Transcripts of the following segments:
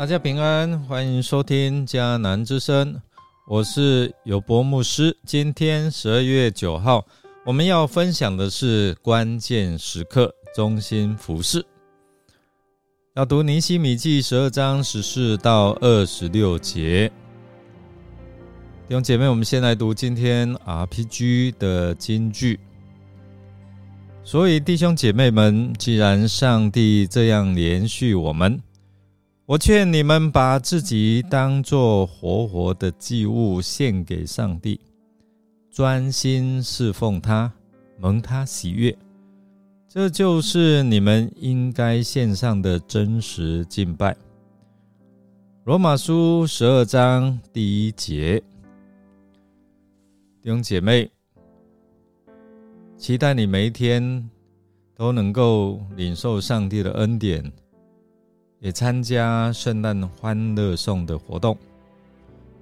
大家平安，欢迎收听迦南之声，我是尤博牧师。今天十二月九号，我们要分享的是关键时刻中心服饰。要读尼西米记十二章十四到二十六节。弟兄姐妹，我们先来读今天 RPG 的金句。所以，弟兄姐妹们，既然上帝这样连续我们。我劝你们把自己当作活活的祭物献给上帝，专心侍奉他，蒙他喜悦，这就是你们应该献上的真实敬拜。罗马书十二章第一节，弟兄姐妹，期待你每一天都能够领受上帝的恩典。也参加圣诞欢乐颂的活动，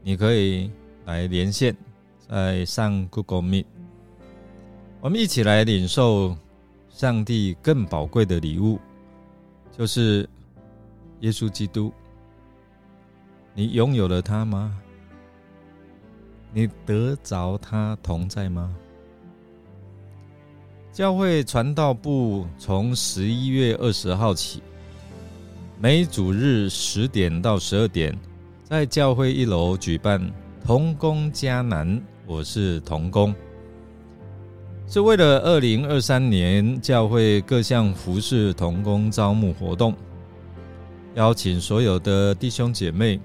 你可以来连线，在上 Google Meet，我们一起来领受上帝更宝贵的礼物，就是耶稣基督。你拥有了他吗？你得着他同在吗？教会传道部从十一月二十号起。每主日十点到十二点，在教会一楼举办童工迦南，我是童工，是为了二零二三年教会各项服饰童工招募活动，邀请所有的弟兄姐妹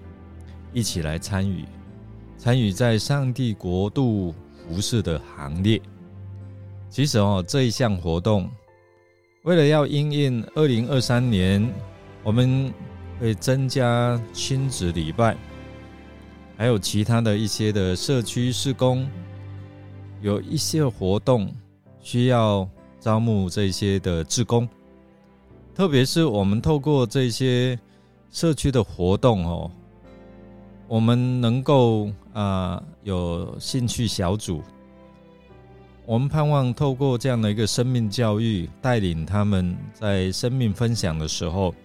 一起来参与，参与在上帝国度服饰的行列。其实哦，这一项活动，为了要应应二零二三年。我们会增加亲子礼拜，还有其他的一些的社区施工，有一些活动需要招募这些的志工，特别是我们透过这些社区的活动哦，我们能够啊有兴趣小组，我们盼望透过这样的一个生命教育，带领他们在生命分享的时候。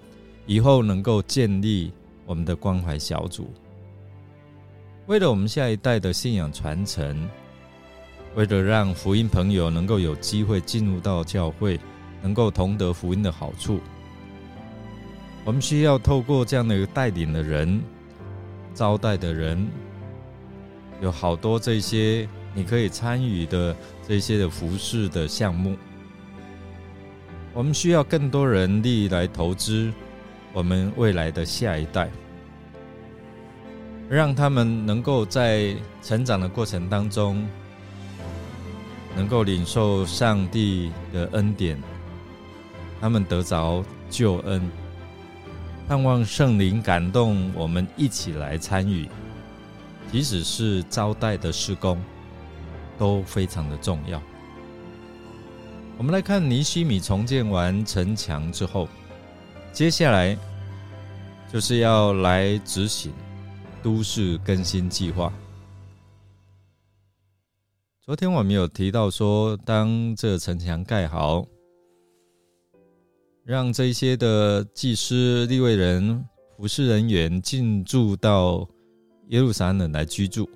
以后能够建立我们的关怀小组，为了我们下一代的信仰传承，为了让福音朋友能够有机会进入到教会，能够同得福音的好处，我们需要透过这样的一个带领的人、招待的人，有好多这些你可以参与的这些的服饰的项目，我们需要更多人力来投资。我们未来的下一代，让他们能够在成长的过程当中，能够领受上帝的恩典，他们得着救恩，盼望圣灵感动我们一起来参与，即使是招待的施工，都非常的重要。我们来看尼西米重建完城墙之后。接下来就是要来执行都市更新计划。昨天我们有提到说，当这城墙盖好，让这些的祭司、立位人、服侍人员进驻到耶路撒冷来居住，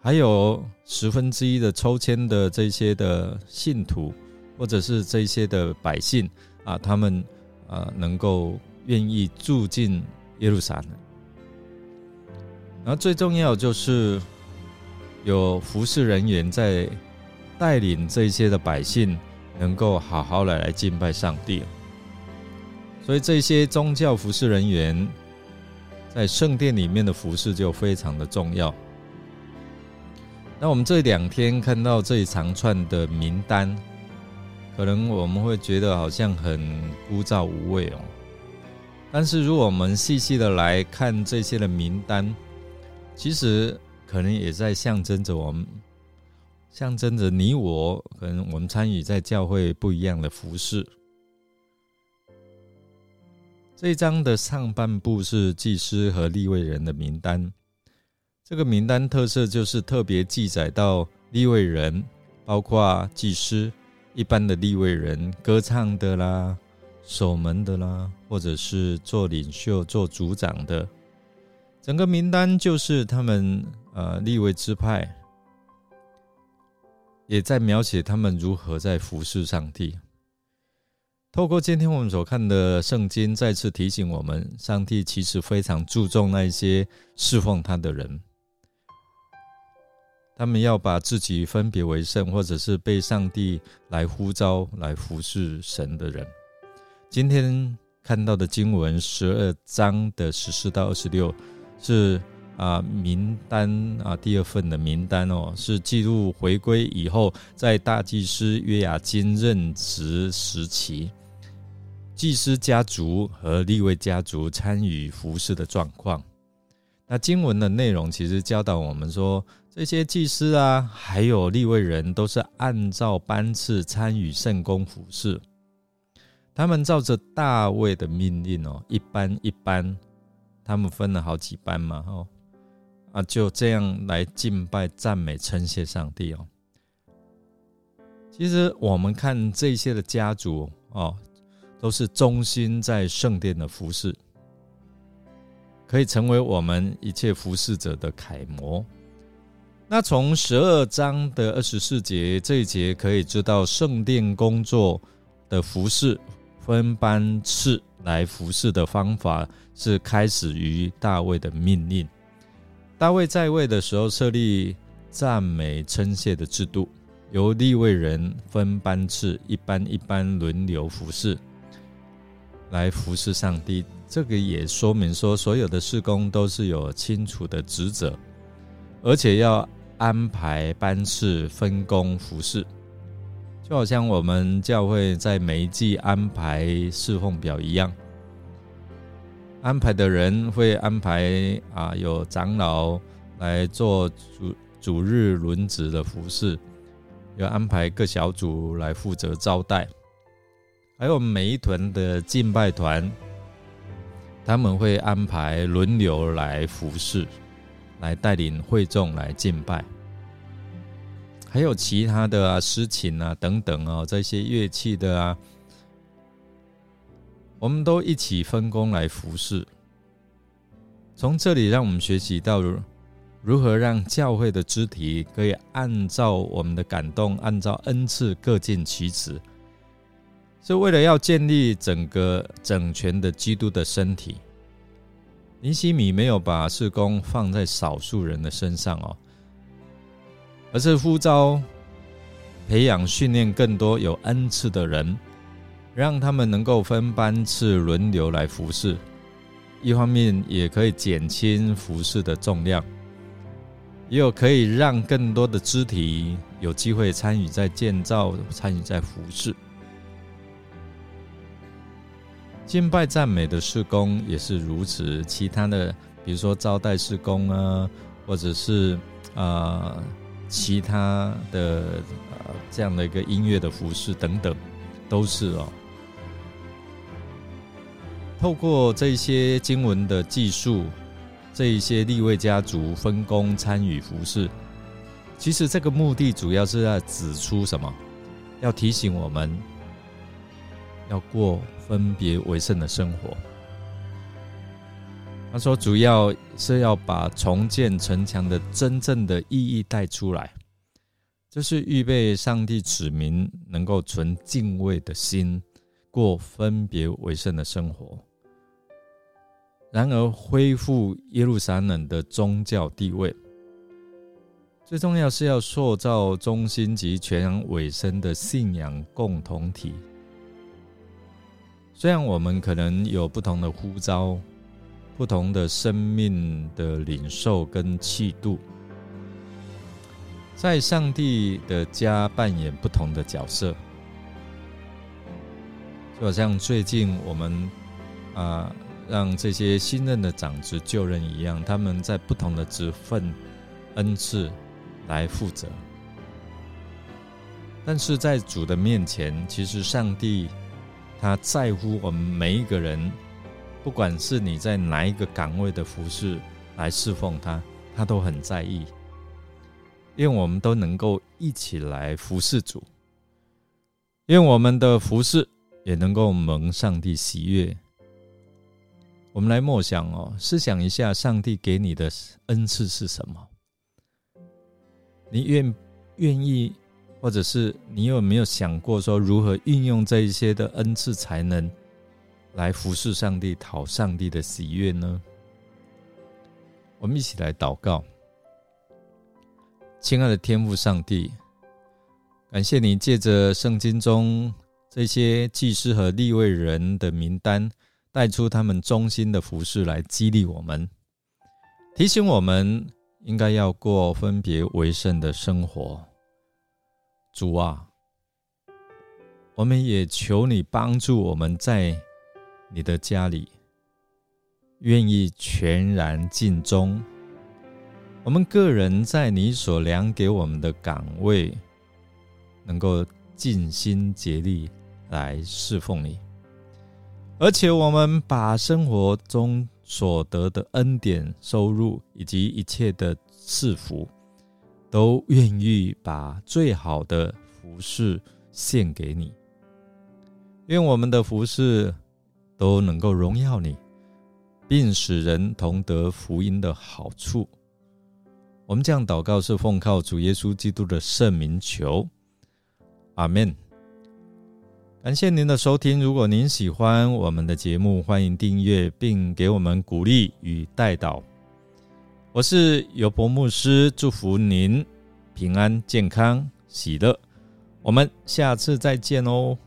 还有十分之一的抽签的这些的信徒，或者是这些的百姓啊，他们。啊，能够愿意住进耶路撒冷，然后最重要就是有服侍人员在带领这些的百姓，能够好好的来敬拜上帝。所以这些宗教服侍人员在圣殿里面的服侍就非常的重要。那我们这两天看到这一长串的名单。可能我们会觉得好像很枯燥无味哦，但是如果我们细细的来看这些的名单，其实可能也在象征着我们，象征着你我，可能我们参与在教会不一样的服饰。这一章的上半部是祭司和立位人的名单，这个名单特色就是特别记载到立位人，包括祭司。一般的立位人、歌唱的啦、守门的啦，或者是做领袖、做组长的，整个名单就是他们呃立位支派，也在描写他们如何在服侍上帝。透过今天我们所看的圣经，再次提醒我们，上帝其实非常注重那一些侍奉他的人。他们要把自己分别为圣，或者是被上帝来呼召来服侍神的人。今天看到的经文十二章的十四到二十六是啊名单啊第二份的名单哦，是记录回归以后在大祭司约雅金任职时期，祭司家族和立位家族参与服侍的状况。那经文的内容其实教导我们说。这些祭司啊，还有立位人，都是按照班次参与圣公服侍。他们照着大卫的命令哦，一班一班，他们分了好几班嘛，哦，啊，就这样来敬拜、赞美、称谢上帝哦。其实我们看这些的家族哦，都是忠心在圣殿的服侍，可以成为我们一切服侍者的楷模。那从十二章的二十四节这一节可以知道，圣殿工作的服饰分班次来服侍的方法是开始于大卫的命令。大卫在位的时候设立赞美称谢的制度，由立位人分班次，一班一班轮流服侍，来服侍上帝。这个也说明说，所有的事工都是有清楚的职责，而且要。安排班次、分工服侍，就好像我们教会在每一季安排侍奉表一样。安排的人会安排啊，有长老来做主主日轮值的服侍，有安排各小组来负责招待，还有每一团的敬拜团，他们会安排轮流来服侍。来带领会众来敬拜，还有其他的啊，诗琴啊等等啊，这些乐器的啊，我们都一起分工来服侍。从这里，让我们学习到如何让教会的肢体可以按照我们的感动，按照恩赐各尽其职，是为了要建立整个整全的基督的身体。尼西米没有把事工放在少数人的身上哦，而是呼召、培养、训练更多有恩赐的人，让他们能够分班次轮流来服侍。一方面也可以减轻服侍的重量，也有可以让更多的肢体有机会参与在建造、参与在服侍。敬拜赞美的施工也是如此，其他的，比如说招待施工啊，或者是啊其他的呃这样的一个音乐的服饰等等，都是哦。透过这些经文的技术，这一些立位家族分工参与服饰，其实这个目的主要是要指出什么？要提醒我们要过。分别为圣的生活。他说，主要是要把重建城墙的真正的意义带出来，就是预备上帝子民能够存敬畏的心，过分别为圣的生活。然而，恢复耶路撒冷的宗教地位，最重要是要塑造中心及全然委身的信仰共同体。虽然我们可能有不同的呼召、不同的生命的领受跟气度，在上帝的家扮演不同的角色，就好像最近我们啊让这些新任的长职就任一样，他们在不同的职分、恩赐来负责，但是在主的面前，其实上帝。他在乎我们每一个人，不管是你在哪一个岗位的服饰来侍奉他，他都很在意，因为我们都能够一起来服侍主，因为我们的服侍也能够蒙上帝喜悦。我们来默想哦，思想一下，上帝给你的恩赐是什么？你愿愿意，或者是你有没有想过说，如何运用这一些的恩赐才能，来服侍上帝，讨上帝的喜悦呢？我们一起来祷告，亲爱的天父上帝，感谢你借着圣经中这些祭司和立位人的名单。带出他们忠心的服饰来激励我们，提醒我们应该要过分别为圣的生活。主啊，我们也求你帮助我们在你的家里，愿意全然尽忠。我们个人在你所量给我们的岗位，能够尽心竭力来侍奉你。而且，我们把生活中所得的恩典、收入以及一切的赐福，都愿意把最好的服饰献给你。愿我们的服饰都能够荣耀你，并使人同得福音的好处。我们这样祷告，是奉靠主耶稣基督的圣名求。阿门。感谢您的收听。如果您喜欢我们的节目，欢迎订阅并给我们鼓励与带导。我是尤博牧师，祝福您平安、健康、喜乐。我们下次再见哦。